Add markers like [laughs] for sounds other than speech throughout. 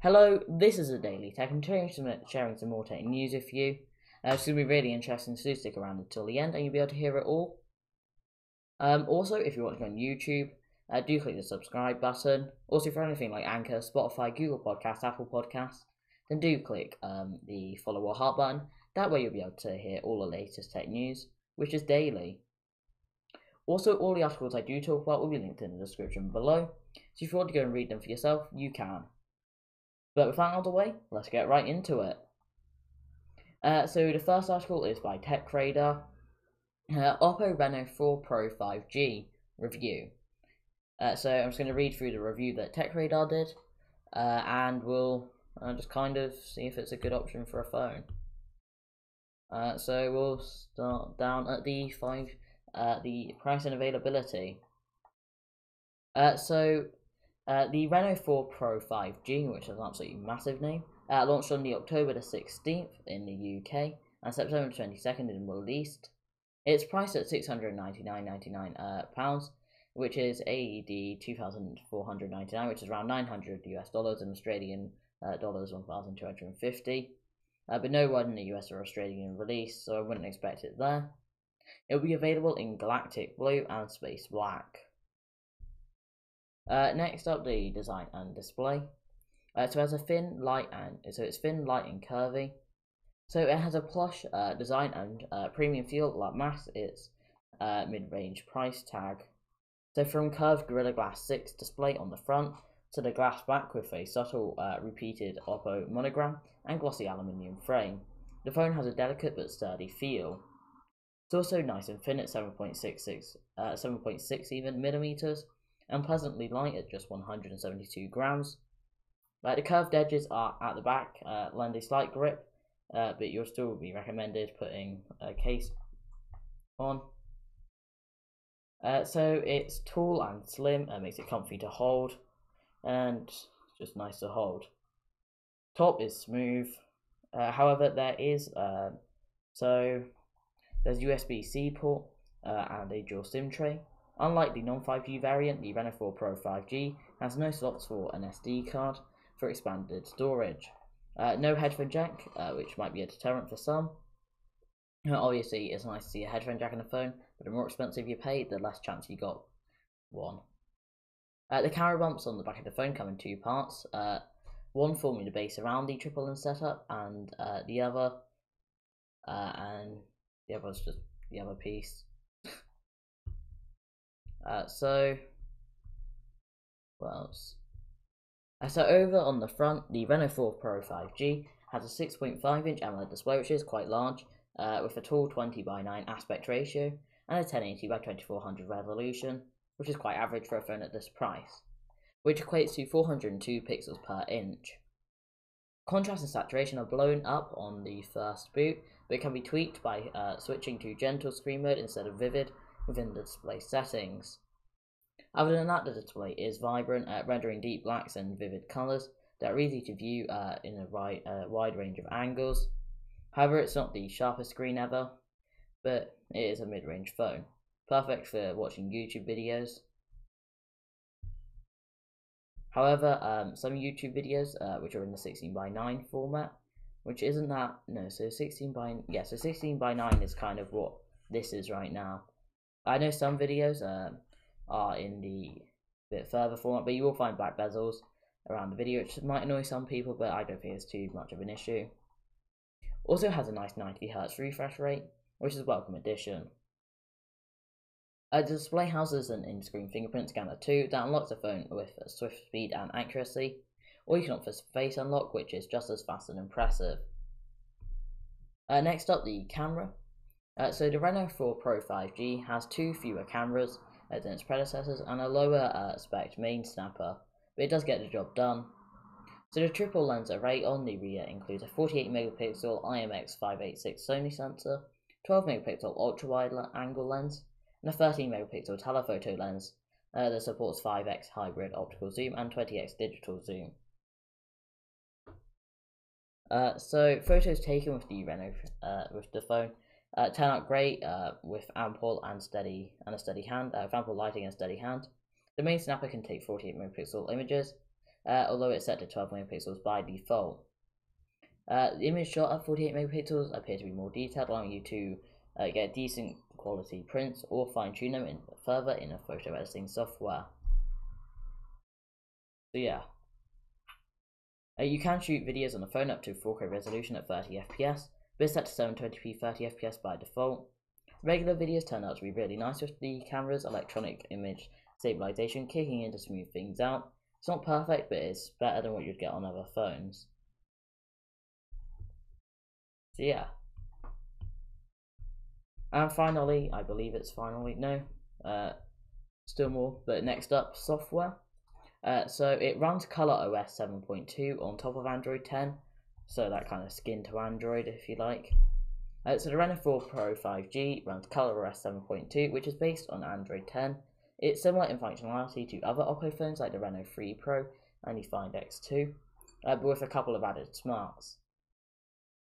Hello, this is a Daily Tech. I'm sharing some, sharing some more tech news with you. Uh, it's going to be really interesting, so stick around until the end and you'll be able to hear it all. Um, also, if you're watching on YouTube, uh, do click the subscribe button. Also, for anything like Anchor, Spotify, Google Podcasts, Apple Podcasts, then do click um, the follow or heart button. That way, you'll be able to hear all the latest tech news, which is daily. Also, all the articles I do talk about will be linked in the description below, so if you want to go and read them for yourself, you can. But with that out of the way, let's get right into it. Uh, so the first article is by TechRadar, uh, Oppo Reno 4 Pro 5G review. Uh, so I'm just going to read through the review that TechRadar did, uh, and we'll uh, just kind of see if it's a good option for a phone. Uh, so we'll start down at the five, the price and availability. so uh, the Reno 4 Pro 5G, which is an absolutely massive name, uh, launched on the October the 16th in the UK and September 22nd in the Middle East. It's priced at 699.99 uh, pounds, which is AED 2,499, which is around 900 US dollars and Australian uh, dollars 1,250. Uh, but no one in the US or Australian release, so I wouldn't expect it there. It will be available in Galactic Blue and Space Black. Uh, next up, the design and display. Uh, so it has a thin, light, and so it's thin, light, and curvy. So it has a plush uh, design and uh, premium feel like mass its uh, mid-range price tag. So from curved Gorilla Glass 6 display on the front to the glass back with a subtle uh, repeated Oppo monogram and glossy aluminium frame, the phone has a delicate but sturdy feel. It's also nice and thin at 7.66, 7.6 even millimeters, and pleasantly light at just 172 grams. Like the curved edges are at the back, uh, lend a slight grip, uh, but you'll still be recommended putting a case on. Uh, so it's tall and slim and makes it comfy to hold, and just nice to hold. Top is smooth, uh, however there is uh, so there's USB-C port uh, and a dual SIM tray. Unlike the non-5G variant, the Reno 4 Pro 5G has no slots for an SD card for expanded storage. Uh, no headphone jack, uh, which might be a deterrent for some. Obviously, it's nice to see a headphone jack in a phone, but the more expensive you pay, the less chance you got one. Uh, the camera bumps on the back of the phone come in two parts. Uh, one forming the base around the triple lens setup, and uh, the other, uh, and the other is just the other piece. Uh, so, what else? Uh, so over on the front, the Reno 4 Pro 5G has a 6.5 inch AMOLED display, which is quite large, uh, with a tall 20 by 9 aspect ratio and a 1080 by 2400 resolution, which is quite average for a phone at this price, which equates to 402 pixels per inch. Contrast and saturation are blown up on the first boot, but can be tweaked by uh, switching to gentle screen mode instead of vivid, within the display settings. Other than that, the display is vibrant, uh, rendering deep blacks and vivid colours that are easy to view uh, in a wide, uh, wide range of angles. However, it's not the sharpest screen ever, but it is a mid-range phone, perfect for watching YouTube videos. However, um, some YouTube videos, uh, which are in the 16 by 9 format, which isn't that, no, so 16 by, yeah, so 16 by 9 is kind of what this is right now. I know some videos um, are in the bit further format, but you will find black bezels around the video, which might annoy some people, but I don't think it's too much of an issue. Also has a nice 90Hz refresh rate, which is a welcome addition. A display houses an in-screen fingerprint scanner too that unlocks the phone with swift speed and accuracy, or you can opt for face unlock, which is just as fast and impressive. Uh, next up, the camera. Uh, so the Reno 4 Pro 5G has two fewer cameras than its predecessors and a lower uh, spec main snapper, but it does get the job done. So the triple lens array on the rear includes a 48 megapixel IMX586 Sony sensor, 12 megapixel ultra wide angle lens, and a 13 megapixel telephoto lens uh, that supports 5x hybrid optical zoom and 20x digital zoom. Uh, so photos taken with the Reno uh, with the phone uh, turn out great uh, with ample and steady and a steady hand, uh, with ample lighting and steady hand. The main snapper can take 48 megapixel images, uh, although it's set to 12 megapixels by default. Uh, the image shot at 48 megapixels appear to be more detailed, allowing you to uh, get decent quality prints or fine tune them in, further in a photo editing software. So yeah. You can shoot videos on the phone up to 4K resolution at 30 FPS, it's set to 720p 30 FPS by default. Regular videos turn out to be really nice with the camera's electronic image stabilization kicking in to smooth things out. It's not perfect, but it's better than what you'd get on other phones. So yeah. And finally, I believe it's finally, no, uh, still more, but next up, software. Uh, so it runs Color OS 7.2 on top of Android 10, so that kind of skin to Android if you like. Uh, so the Reno 4 Pro 5G runs Color OS 7.2, which is based on Android 10. It's similar in functionality to other Oppo phones like the Reno 3 Pro and the Find X2, uh, but with a couple of added smarts.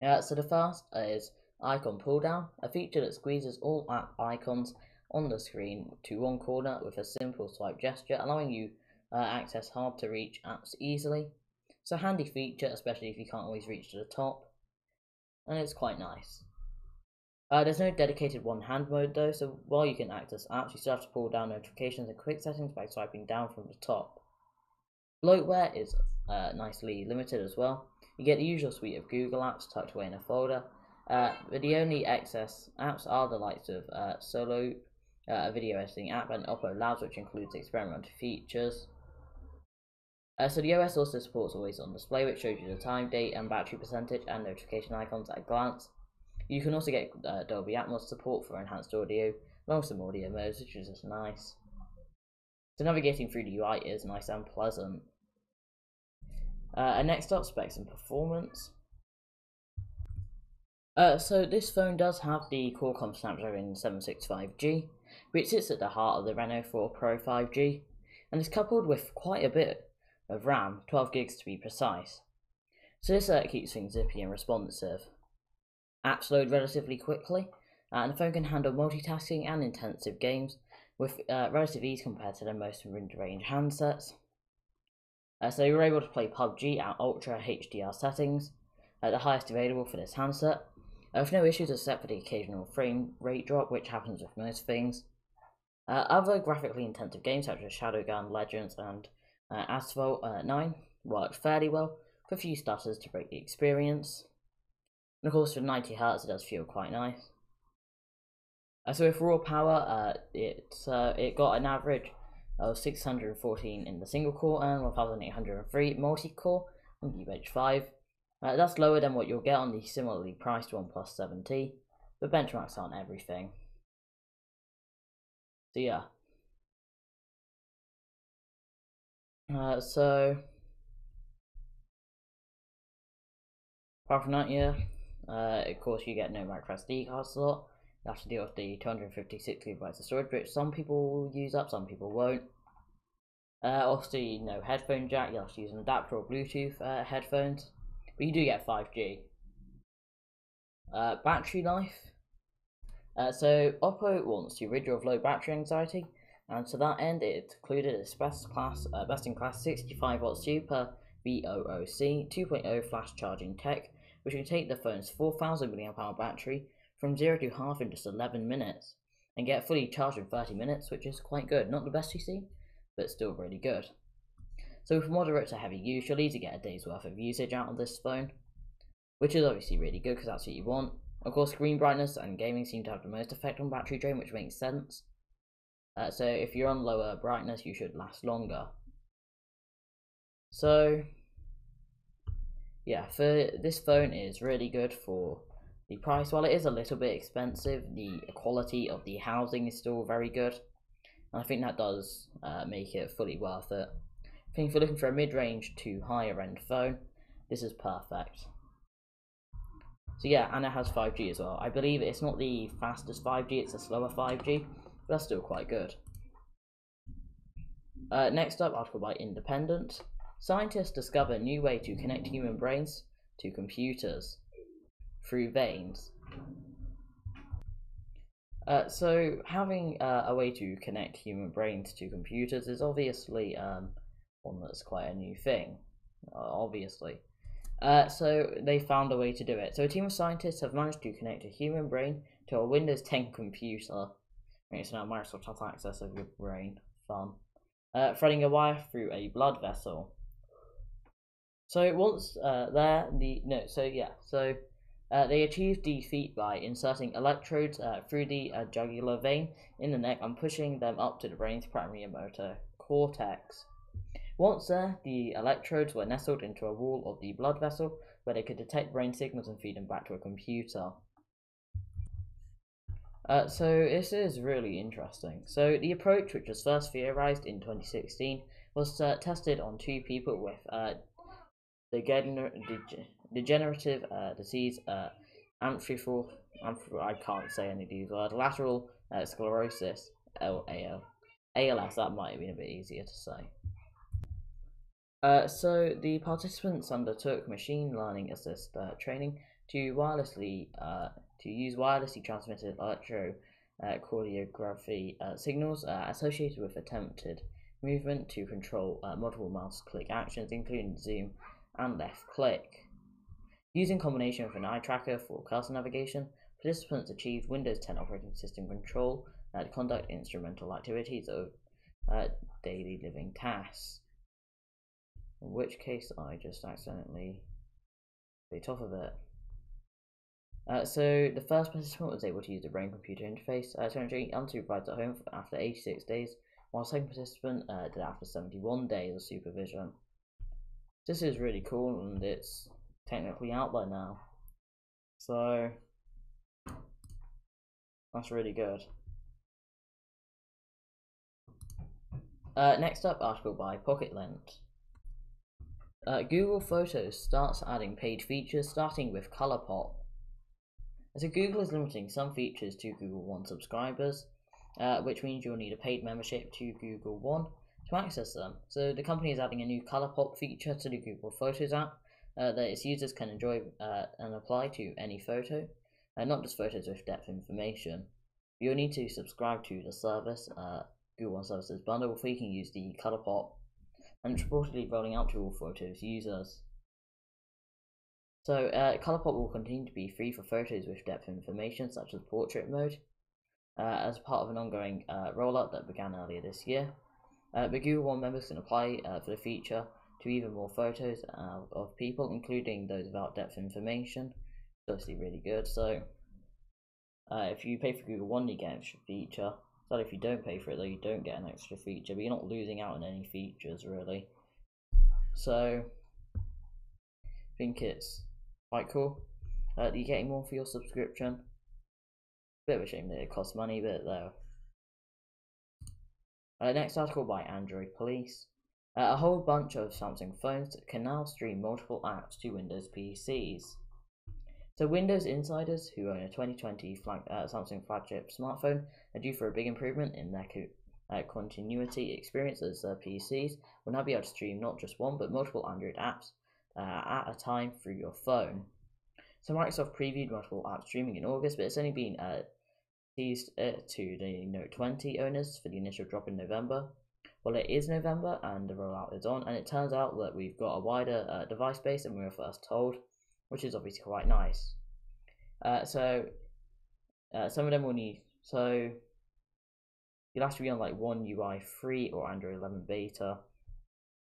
Uh, so the first is icon pull down, a feature that squeezes all app icons on the screen to one corner with a simple swipe gesture, allowing you uh, access hard to reach apps easily. It's a handy feature, especially if you can't always reach to the top, and it's quite nice. Uh, there's no dedicated one hand mode though, so while you can access apps, you still have to pull down notifications and quick settings by swiping down from the top. Bloatware is uh, nicely limited as well. You get the usual suite of Google apps tucked away in a folder, uh, but the only excess apps are the likes of uh, Solo, uh, a video editing app, and Oppo Labs, which includes experimental features. Uh, so the OS also supports always on display, which shows you the time, date, and battery percentage, and notification icons at a glance. You can also get uh, Dolby Atmos support for enhanced audio, along with some audio modes, which is just nice. So navigating through the UI is nice and pleasant. Uh, and next up, specs and performance. Uh, so this phone does have the Qualcomm Snapdragon 765G, which sits at the heart of the Reno 4 Pro 5G, and is coupled with quite a bit of RAM, 12 gigs to be precise. So this uh, keeps things zippy and responsive. Apps load relatively quickly, and the phone can handle multitasking and intensive games with uh, relative ease compared to the most mid-range handsets. Uh, so you're able to play PUBG at Ultra HDR settings, at the highest available for this handset, uh, with no issues except for the occasional frame rate drop, which happens with most things. Uh, other graphically intensive games such as Shadowgun, Legends, and uh, Asphalt uh, 9 worked fairly well, for a few stutters to break the experience. And of course, for 90Hz, it does feel quite nice. Uh, so with raw power, uh, it, uh, it got an average of 614 in the single core and 1803 multi-core on Geekbench 5. Uh, that's lower than what you'll get on the similarly priced OnePlus 7T, but benchmarks aren't everything. So yeah. Uh, so, apart from that, yeah, uh, of course you get no micro SD card slot. You have to deal with the 256 gigabytes of storage, which some people will use up, some people won't. Uh, obviously, no headphone jack. You have to use an adapter or Bluetooth uh, headphones, but you do get 5G. Uh, battery life. Uh, so Oppo wants to rid you of low battery anxiety, and to that end, it included its best class, uh, best in class 65 watt super VOOC 2.0 flash charging tech, which can take the phone's 4000 mAh battery from 0 to half in just 11 minutes, and get fully charged in 30 minutes, which is quite good. Not the best you see, but still really good. So with moderate to heavy use, you'll easily get a day's worth of usage out of this phone, which is obviously really good because that's what you want. Of course, screen brightness and gaming seem to have the most effect on battery drain, which makes sense. Uh, so if you're on lower brightness, you should last longer. So yeah, for this phone is really good for the price. While it is a little bit expensive, the quality of the housing is still very good. And I think that does uh, make it fully worth it. I think if you're looking for a mid-range to higher end phone, this is perfect. So yeah, and it has 5G as well. I believe it's not the fastest 5G, it's a slower 5G, but that's still quite good. Uh, next up, article by Independent. Scientists discover a new way to connect human brains to computers through veins. Uh, so having uh, a way to connect human brains to computers is obviously um, one that's quite a new thing, obviously. Uh, so they found a way to do it. So a team of scientists have managed to connect a human brain to a Windows 10 computer. Okay, so now Microsoft has access of your brain. Fun. Uh, threading a wire through a blood vessel. So once uh, there, the no, so yeah, so uh, they achieved defeat by inserting electrodes uh, through the uh, jugular vein in the neck and pushing them up to the brain's primary motor cortex. Once there, the electrodes were nestled into a wall of the blood vessel where they could detect brain signals and feed them back to a computer. Uh, so this is really interesting. So the approach, which was first theorized in 2016, was uh, tested on two people with uh, degenerative uh, disease, uh, I can't say any of these words, lateral uh, sclerosis, LAL. ALS, that might have been a bit easier to say. Uh, so the participants undertook machine learning assist training to wirelessly to use wirelessly transmitted electrocardiography uh, uh, signals uh, associated with attempted movement to control multiple mouse click actions, including zoom and left click. Using combination with an eye tracker for cursor navigation, participants achieved Windows 10 operating system control to conduct instrumental activities of daily living tasks. In which case I just accidentally bit off of it. Uh, so the first participant was able to use the brain computer interface uh, entry unsupervised at home after 86 days, while the second participant uh, did after 71 days of supervision. This is really cool and it's technically out by now. So that's really good. Uh, next up, article by PocketLint. Uh, Google Photos starts adding page features starting with ColourPop. So Google is limiting some features to Google One subscribers, uh, which means you'll need a paid membership to Google One to access them. So the company is adding a new ColourPop feature to the Google Photos app uh, that its users can enjoy uh, and apply to any photo, uh, not just photos with depth information. You'll need to subscribe to the service, uh, Google One Services bundle, before you can use the ColourPop and it's reportedly rolling out to all Photos users. So, uh, ColourPop will continue to be free for photos with depth information, such as portrait mode, uh, as part of an ongoing uh, rollout that began earlier this year. Uh, but Google One members can apply uh, for the feature to even more photos uh, of people, including those without depth information. It's obviously really good. So, if you pay for Google One, you get an extra feature. So if you don't pay for it, though, you don't get an extra feature, but you're not losing out on any features really. So I think it's quite cool. Uh, you're getting more for your subscription. Bit of a shame that it costs money, but though. Uh, next article by Android Police. Uh, a whole bunch of Samsung phones can now stream multiple apps to Windows PCs. So Windows insiders who own a 2020 flag, uh, Samsung flagship smartphone are due for a big improvement in their co uh, continuity experience as uh, PCs will now be able to stream not just one but multiple Android apps uh, at a time through your phone. So Microsoft previewed multiple app streaming in August, but it's only been uh, teased uh, to the Note 20 owners for the initial drop in November. Well, it is November and the rollout is on, and it turns out that we've got a wider uh, device base than we were first told which is obviously quite nice. Uh, so uh, some of them will need so you'll have to be on like one UI three or Android 11 beta.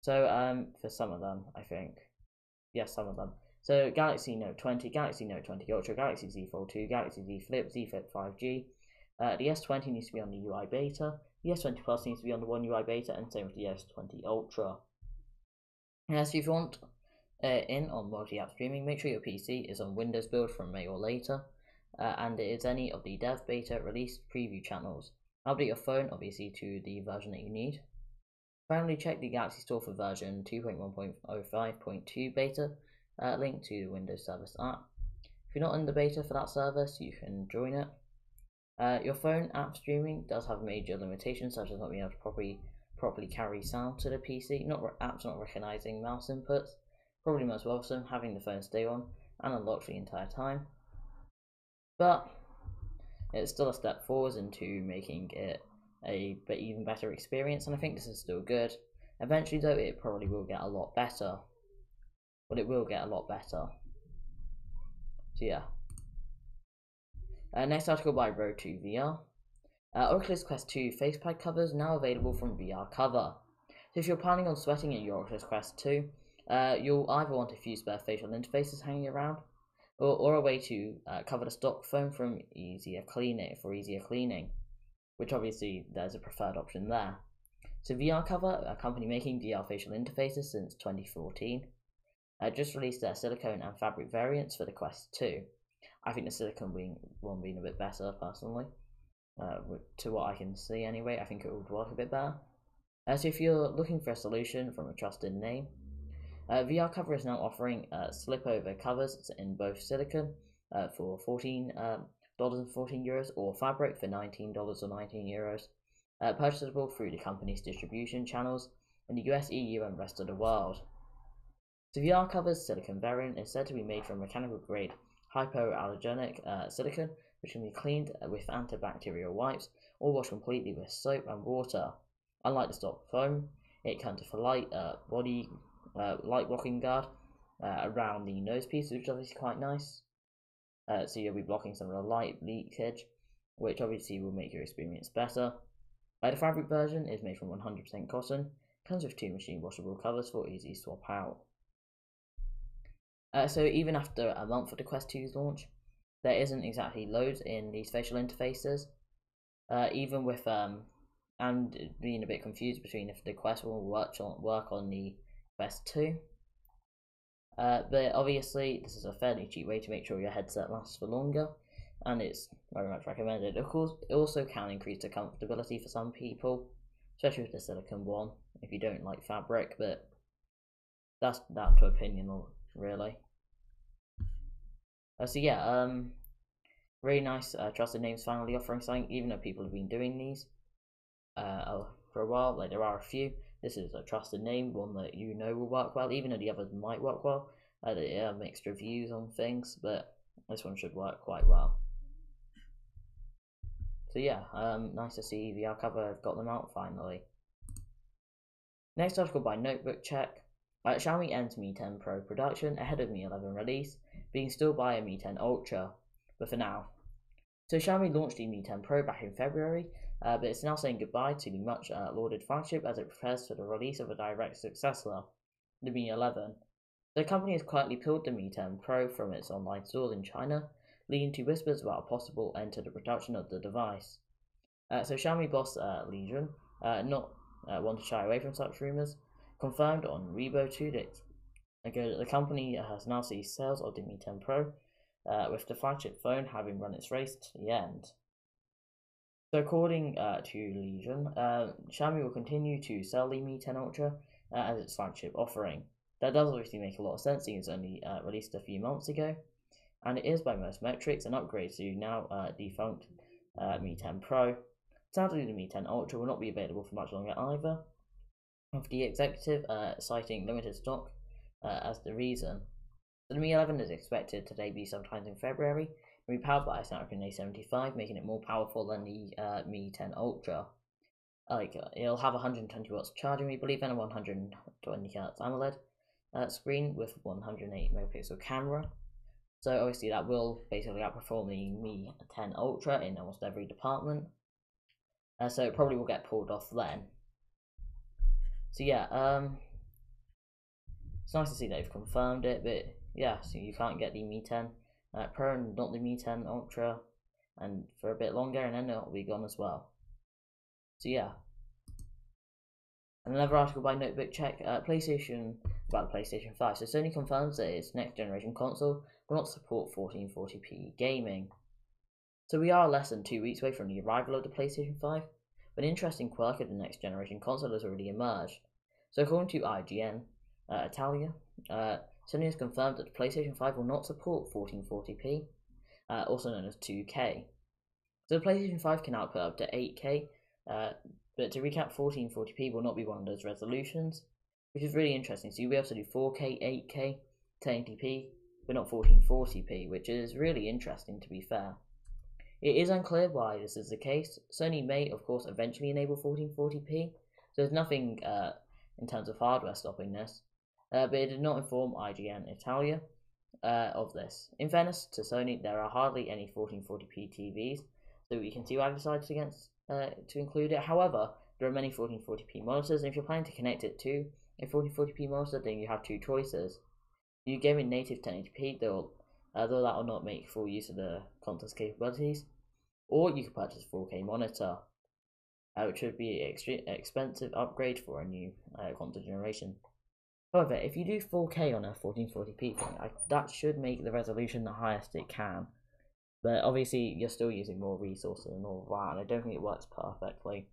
So um, for some of them, I think, yes, some of them. So Galaxy Note 20, Galaxy Note 20 Ultra, Galaxy Z Fold 2, Galaxy Z Flip, Z Flip 5G. Uh, the S20 needs to be on the UI beta. The S20 Plus needs to be on the One UI beta, and same with the S20 Ultra. Yes, if you want uh, in on multi-app streaming, make sure your PC is on Windows build from May or later, uh, and it is any of the dev beta release preview channels. Update your phone obviously to the version that you need. Finally, check the Galaxy Store for version 2.1.05.2 beta, uh, link to the Windows Service app. If you're not in the beta for that service, you can join it. Uh, your phone app streaming does have major limitations, such as not being able to properly properly carry sound to the PC, not apps not recognizing mouse inputs, Probably most welcome having the phone stay on and unlocked the entire time. But it's still a step forward into making it a but even better experience, and I think this is still good. Eventually, though, it probably will get a lot better. But it will get a lot better. So, yeah. Uh, next article by Road to VR. Uh, Oculus Quest 2 facepad covers now available from VR Cover. So if you're planning on sweating in your Oculus Quest 2, uh, you'll either want a few spare facial interfaces hanging around, or, or a way to uh, cover the stock foam from easier cleaning for easier cleaning, which obviously there's a preferred option there. So VR Cover, a company making VR facial interfaces since 2014, uh, just released their silicone and fabric variants for the Quest 2. I think the silicone being, one being a bit better personally, uh, to what I can see anyway. I think it would work a bit better. Uh, so if you're looking for a solution from a trusted name, uh, VR Cover is now offering uh, slip over covers in both silicon uh, for 14 um, and 14 euros or fabric for $19 or 19 euros, uh, purchasable through the company's distribution channels in the US, EU, and rest of the world. The VR Cover's silicon variant is said to be made from mechanical grade hypoallergenic uh, silicon, which can be cleaned with antibacterial wipes or washed completely with soap and water. Unlike the stock foam, it comes with a light uh, body uh, light blocking guard uh, around the nose piece, which is obviously quite nice. Uh, so you'll be blocking some of the light leakage, which obviously will make your experience better. Uh, the fabric version is made from 100% cotton, comes with two machine washable covers for easy swap out. Uh, so even after a month of the Quest 2's launch, there isn't exactly loads in these facial interfaces. Uh, even with um, and being a bit confused between if the Quest will work on work on the Quest 2. Uh, but obviously, this is a fairly cheap way to make sure your headset lasts for longer, and it's very much recommended. Of course, it also can increase the comfortability for some people, especially with the silicon one, if you don't like fabric, but that's down to opinion, really. Uh, so yeah, um, really nice uh, trusted names finally offering something, even though people have been doing these uh, for a while, like there are a few. This is a trusted name, one that you know will work well, even though the others might work well. They are mixed reviews on things, but this one should work quite well. So yeah, um, nice to see VR cover have got them out finally. Next article by Notebook Check. Uh, Xiaomi ends Mi 10 Pro production ahead of Mi 11 release, being still by a Mi 10 Ultra, but for now. So Xiaomi launched the Mi 10 Pro back in February, uh, but it's now saying goodbye to the much uh, lauded flagship as it prepares for the release of a direct successor, the Mi 11. The company has quietly pulled the Mi 10 Pro from its online stores in China, leading to whispers about a possible end to the production of the device. Uh, so Xiaomi boss uh, Lei Jun, uh, not uh, one to shy away from such rumors, confirmed on Weibo days ago the company has now ceased sales of the Mi 10 Pro, with the flagship phone having run its race to the end. So according uh, to Lei Jun, uh, Xiaomi will continue to sell the Mi 10 Ultra uh, as its flagship offering. That does obviously make a lot of sense, seeing it's only uh, released a few months ago, and it is by most metrics an upgrade to now uh, defunct uh, Mi 10 Pro. Sadly, the Mi 10 Ultra will not be available for much longer either, with the executive citing limited stock as the reason. So the Mi 11 is expected to debut sometime in February, be powered by a Snapdragon 875, making it more powerful than the uh, Mi 10 Ultra. Like uh, it'll have 120 watts charging, we believe, and a 120 Hz AMOLED uh, screen with 108 megapixel camera. So obviously that will basically outperform the Mi 10 Ultra in almost every department. Uh, so it probably will get pulled off then. So yeah, um, it's nice to see they've confirmed it, but yeah, so you can't get the Mi 10 uh, Pro and not the Mi 10 Ultra, and for a bit longer, and then it'll be gone as well. So yeah. Another article by Notebook Check, uh, PlayStation about the PlayStation 5. So Sony confirms that its next generation console will not support 1440p gaming. So we are less than two weeks away from the arrival of the PlayStation 5, but an interesting quirk of the next generation console has already emerged. So according to IGN uh, Italia, uh, Sony has confirmed that the PlayStation 5 will not support 1440p, uh, also known as 2K. So the PlayStation 5 can output up to 8K, uh, but to recap, 1440p will not be one of those resolutions, which is really interesting. So you'll be able to do 4K, 8K, 1080p, but not 1440p, which is really interesting to be fair. It is unclear why this is the case. Sony may, of course, eventually enable 1440p, so there's nothing uh, in terms of hardware stopping this, uh, but it did not inform IGN Italia uh, of this. In fairness to Sony, there are hardly any 1440p TVs, so you can see why I decided against uh, to include it. However, there are many 1440p monitors, and if you're planning to connect it to a 1440p monitor, then you have two choices. You game in native 1080p, though, uh, though that will not make full use of the console's capabilities, or you can purchase a 4K monitor, uh, which would be an extreme expensive upgrade for a new uh, console generation. However, if you do 4K on a 1440p thing, I, that should make the resolution the highest it can. But obviously, you're still using more resources and all that, and I don't think it works perfectly.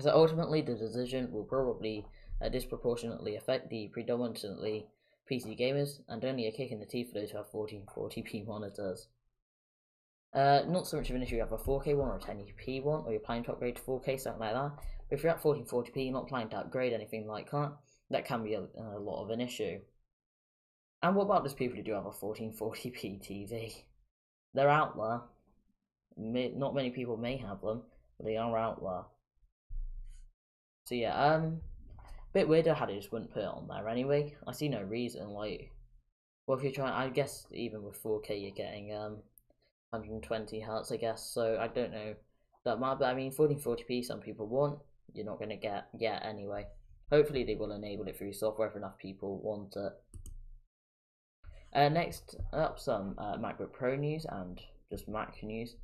So ultimately, the decision will probably disproportionately affect the predominantly PC gamers, and only a kick in the teeth for those who have 1440p [laughs] monitors. Uh, not so much of an issue if you have a 4K one or a 1080p one, or you're planning to upgrade to 4K, something like that. But if you're at 1440p, you're not planning to upgrade anything like that, that can be a, a lot of an issue. And what about those people who do have a 1440p [laughs] TV? They're out there. May, not many people may have them, but they are out there. So yeah, um, bit weirder how they just wouldn't put it on there anyway. I see no reason. Like, well, if you're trying, I guess even with 4K, you're getting um 120 hertz, I guess. So I don't know that might, but I mean, 1440p, some people want. You're not gonna get yet anyway. Hopefully, they will enable it through software if enough people want it. Uh, next up, some uh, MacBook Pro news and just Mac news.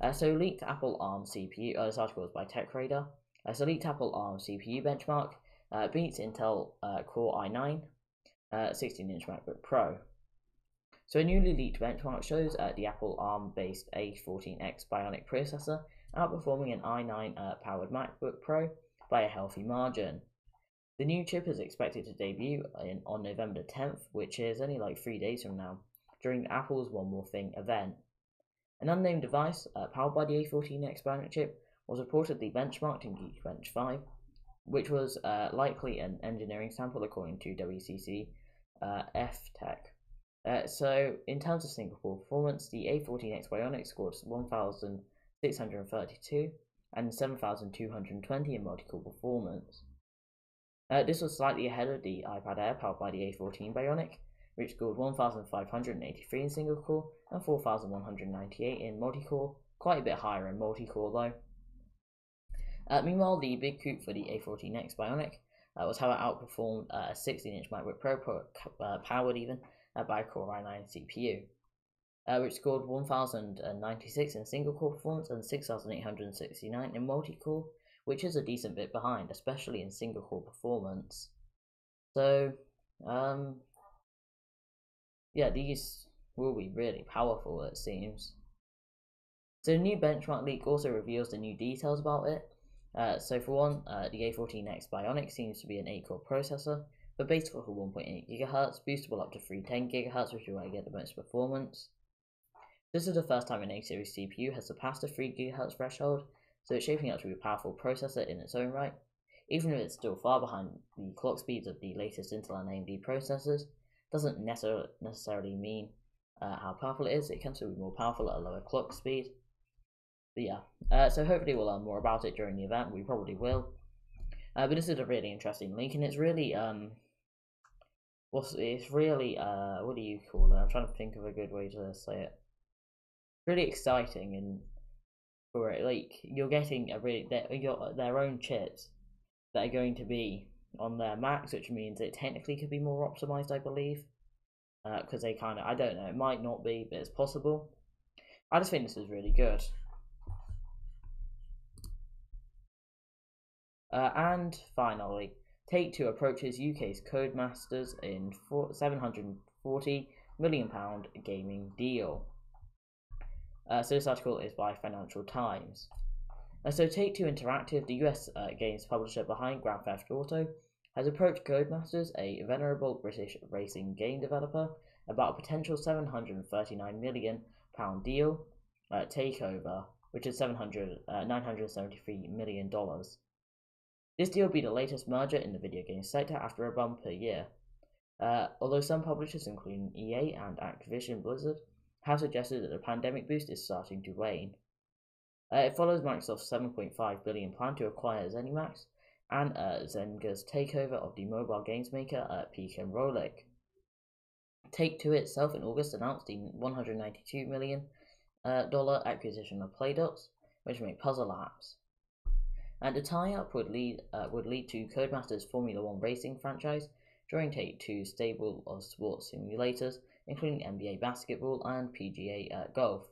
Uh, so, leaked Apple ARM CPU. Uh, this article is by TechRadar. Uh, so, leaked Apple ARM CPU benchmark uh, beats Intel uh, Core i9 16-inch MacBook Pro. So, a newly leaked benchmark shows the Apple ARM-based A14X Bionic processor outperforming an i9-powered MacBook Pro by a healthy margin. The new chip is expected to debut in, on November 10th, which is only like three days from now, during Apple's One More Thing event. An unnamed device, uh, powered by the A14X Bionic chip, was reportedly benchmarked in Geekbench 5, which was uh, likely an engineering sample according to WCC uh, F-Tech. Uh, so, in terms of single core performance, the A14X Bionic scored 1,632 and 7,220 in multi-core performance. Uh, this was slightly ahead of the iPad Air powered by the A14 Bionic, which scored 1,583 in single core and 4,198 in multi core, quite a bit higher in multi core though. Uh, meanwhile, the big coup for the A14X Bionic uh, was how it outperformed uh, a 16 inch MacBook Pro, uh, powered even uh, by a Core i9 CPU, which scored 1,096 in single core performance and 6,869 in multi core which is a decent bit behind, especially in single core performance. So, um, yeah, these will be really powerful, it seems. So, the new benchmark leak also reveals the new details about it. Uh, so, for one, uh, the A14X Bionic seems to be an 8 core processor, but based off of 1.8 GHz, boostable up to 310 GHz, which is where I get the most performance. This is the first time an A series CPU has surpassed the 3 GHz threshold, so it's shaping up to be a powerful processor in its own right. Even if it's still far behind the clock speeds of the latest Intel and AMD processors, doesn't necessarily mean uh, how powerful it is. It can still be more powerful at a lower clock speed. But yeah, uh, so hopefully we'll learn more about it during the event. We probably will. Uh, but this is a really interesting link, and it's really um, what's it's really uh, what do you call it? I'm trying to think of a good way to say it. Really exciting and for it. Like you're getting a really their, their own chips that are going to be on their Macs, which means it technically could be more optimized, I believe. Because uh, they kind of, I don't know, it might not be, but it's possible. I just think this is really good. Uh, and finally, Take Two approaches UK's Codemasters in 740 million pound gaming deal. Uh, so this article is by Financial Times. Uh, so Take Two Interactive, the US uh, games publisher behind Grand Theft Auto, has approached Codemasters, a venerable British racing game developer, about a potential 739 million pound deal uh, takeover, which is 700 uh, 973 million. This deal will be the latest merger in the video game sector after a bumper year. Uh, although some publishers, including EA and Activision Blizzard, have suggested that the pandemic boost is starting to wane. Uh, it follows Microsoft's 7.5 billion plan to acquire ZeniMax, and uh, takeover of the mobile games maker uh, Peak and. Take Two itself in August announced the 192 million uh, dollar acquisition of Playdots, which make puzzle apps. And the tie-up would lead uh, would lead to Codemasters Formula One racing franchise, drawing Take Two's stable of sports simulators, including NBA basketball and PGA uh, golf.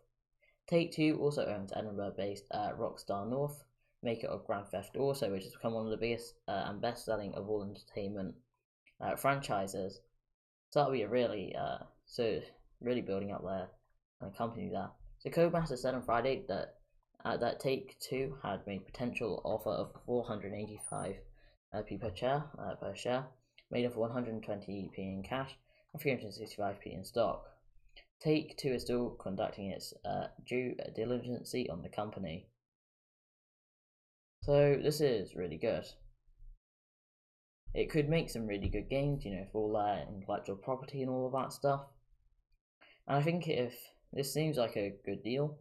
Take Two also owns Edinburgh-based uh, Rockstar North, maker of Grand Theft Auto, which has become one of the biggest uh, and best-selling of all entertainment uh, franchises. So that'll be a really uh, so really building up their uh, company there. So Codemaster said on Friday that uh, that Take Two had made potential offer of 485 uh, per share uh, per share, made of 120p in cash and 365p in stock. Take Two is still conducting its uh, due diligence on the company. So this is really good. It could make some really good games, you know, for all their intellectual property and all of that stuff. And I think if this seems like a good deal,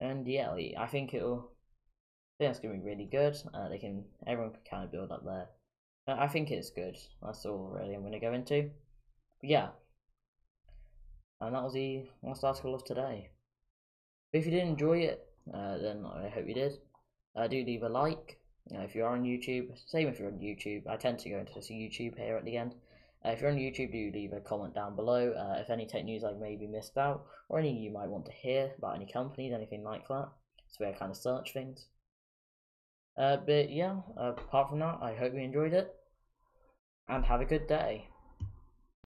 and yeah, I think it'll. I think it's gonna be really good. Uh, they can everyone can kind of build up there. I think it's good. That's all really I'm gonna go into. But yeah, and that was the last article of today. But if you did enjoy it, uh, then I hope you did. Uh, do leave a like. You know, if you are on YouTube, same if you're on YouTube. I tend to go into this YouTube here at the end. Uh, if you're on YouTube, do leave a comment down below uh, if any tech news I maybe missed out, or any you might want to hear about any companies, anything like that. So I kind of search things. Uh, but yeah, apart from that, I hope you enjoyed it, and have a good day.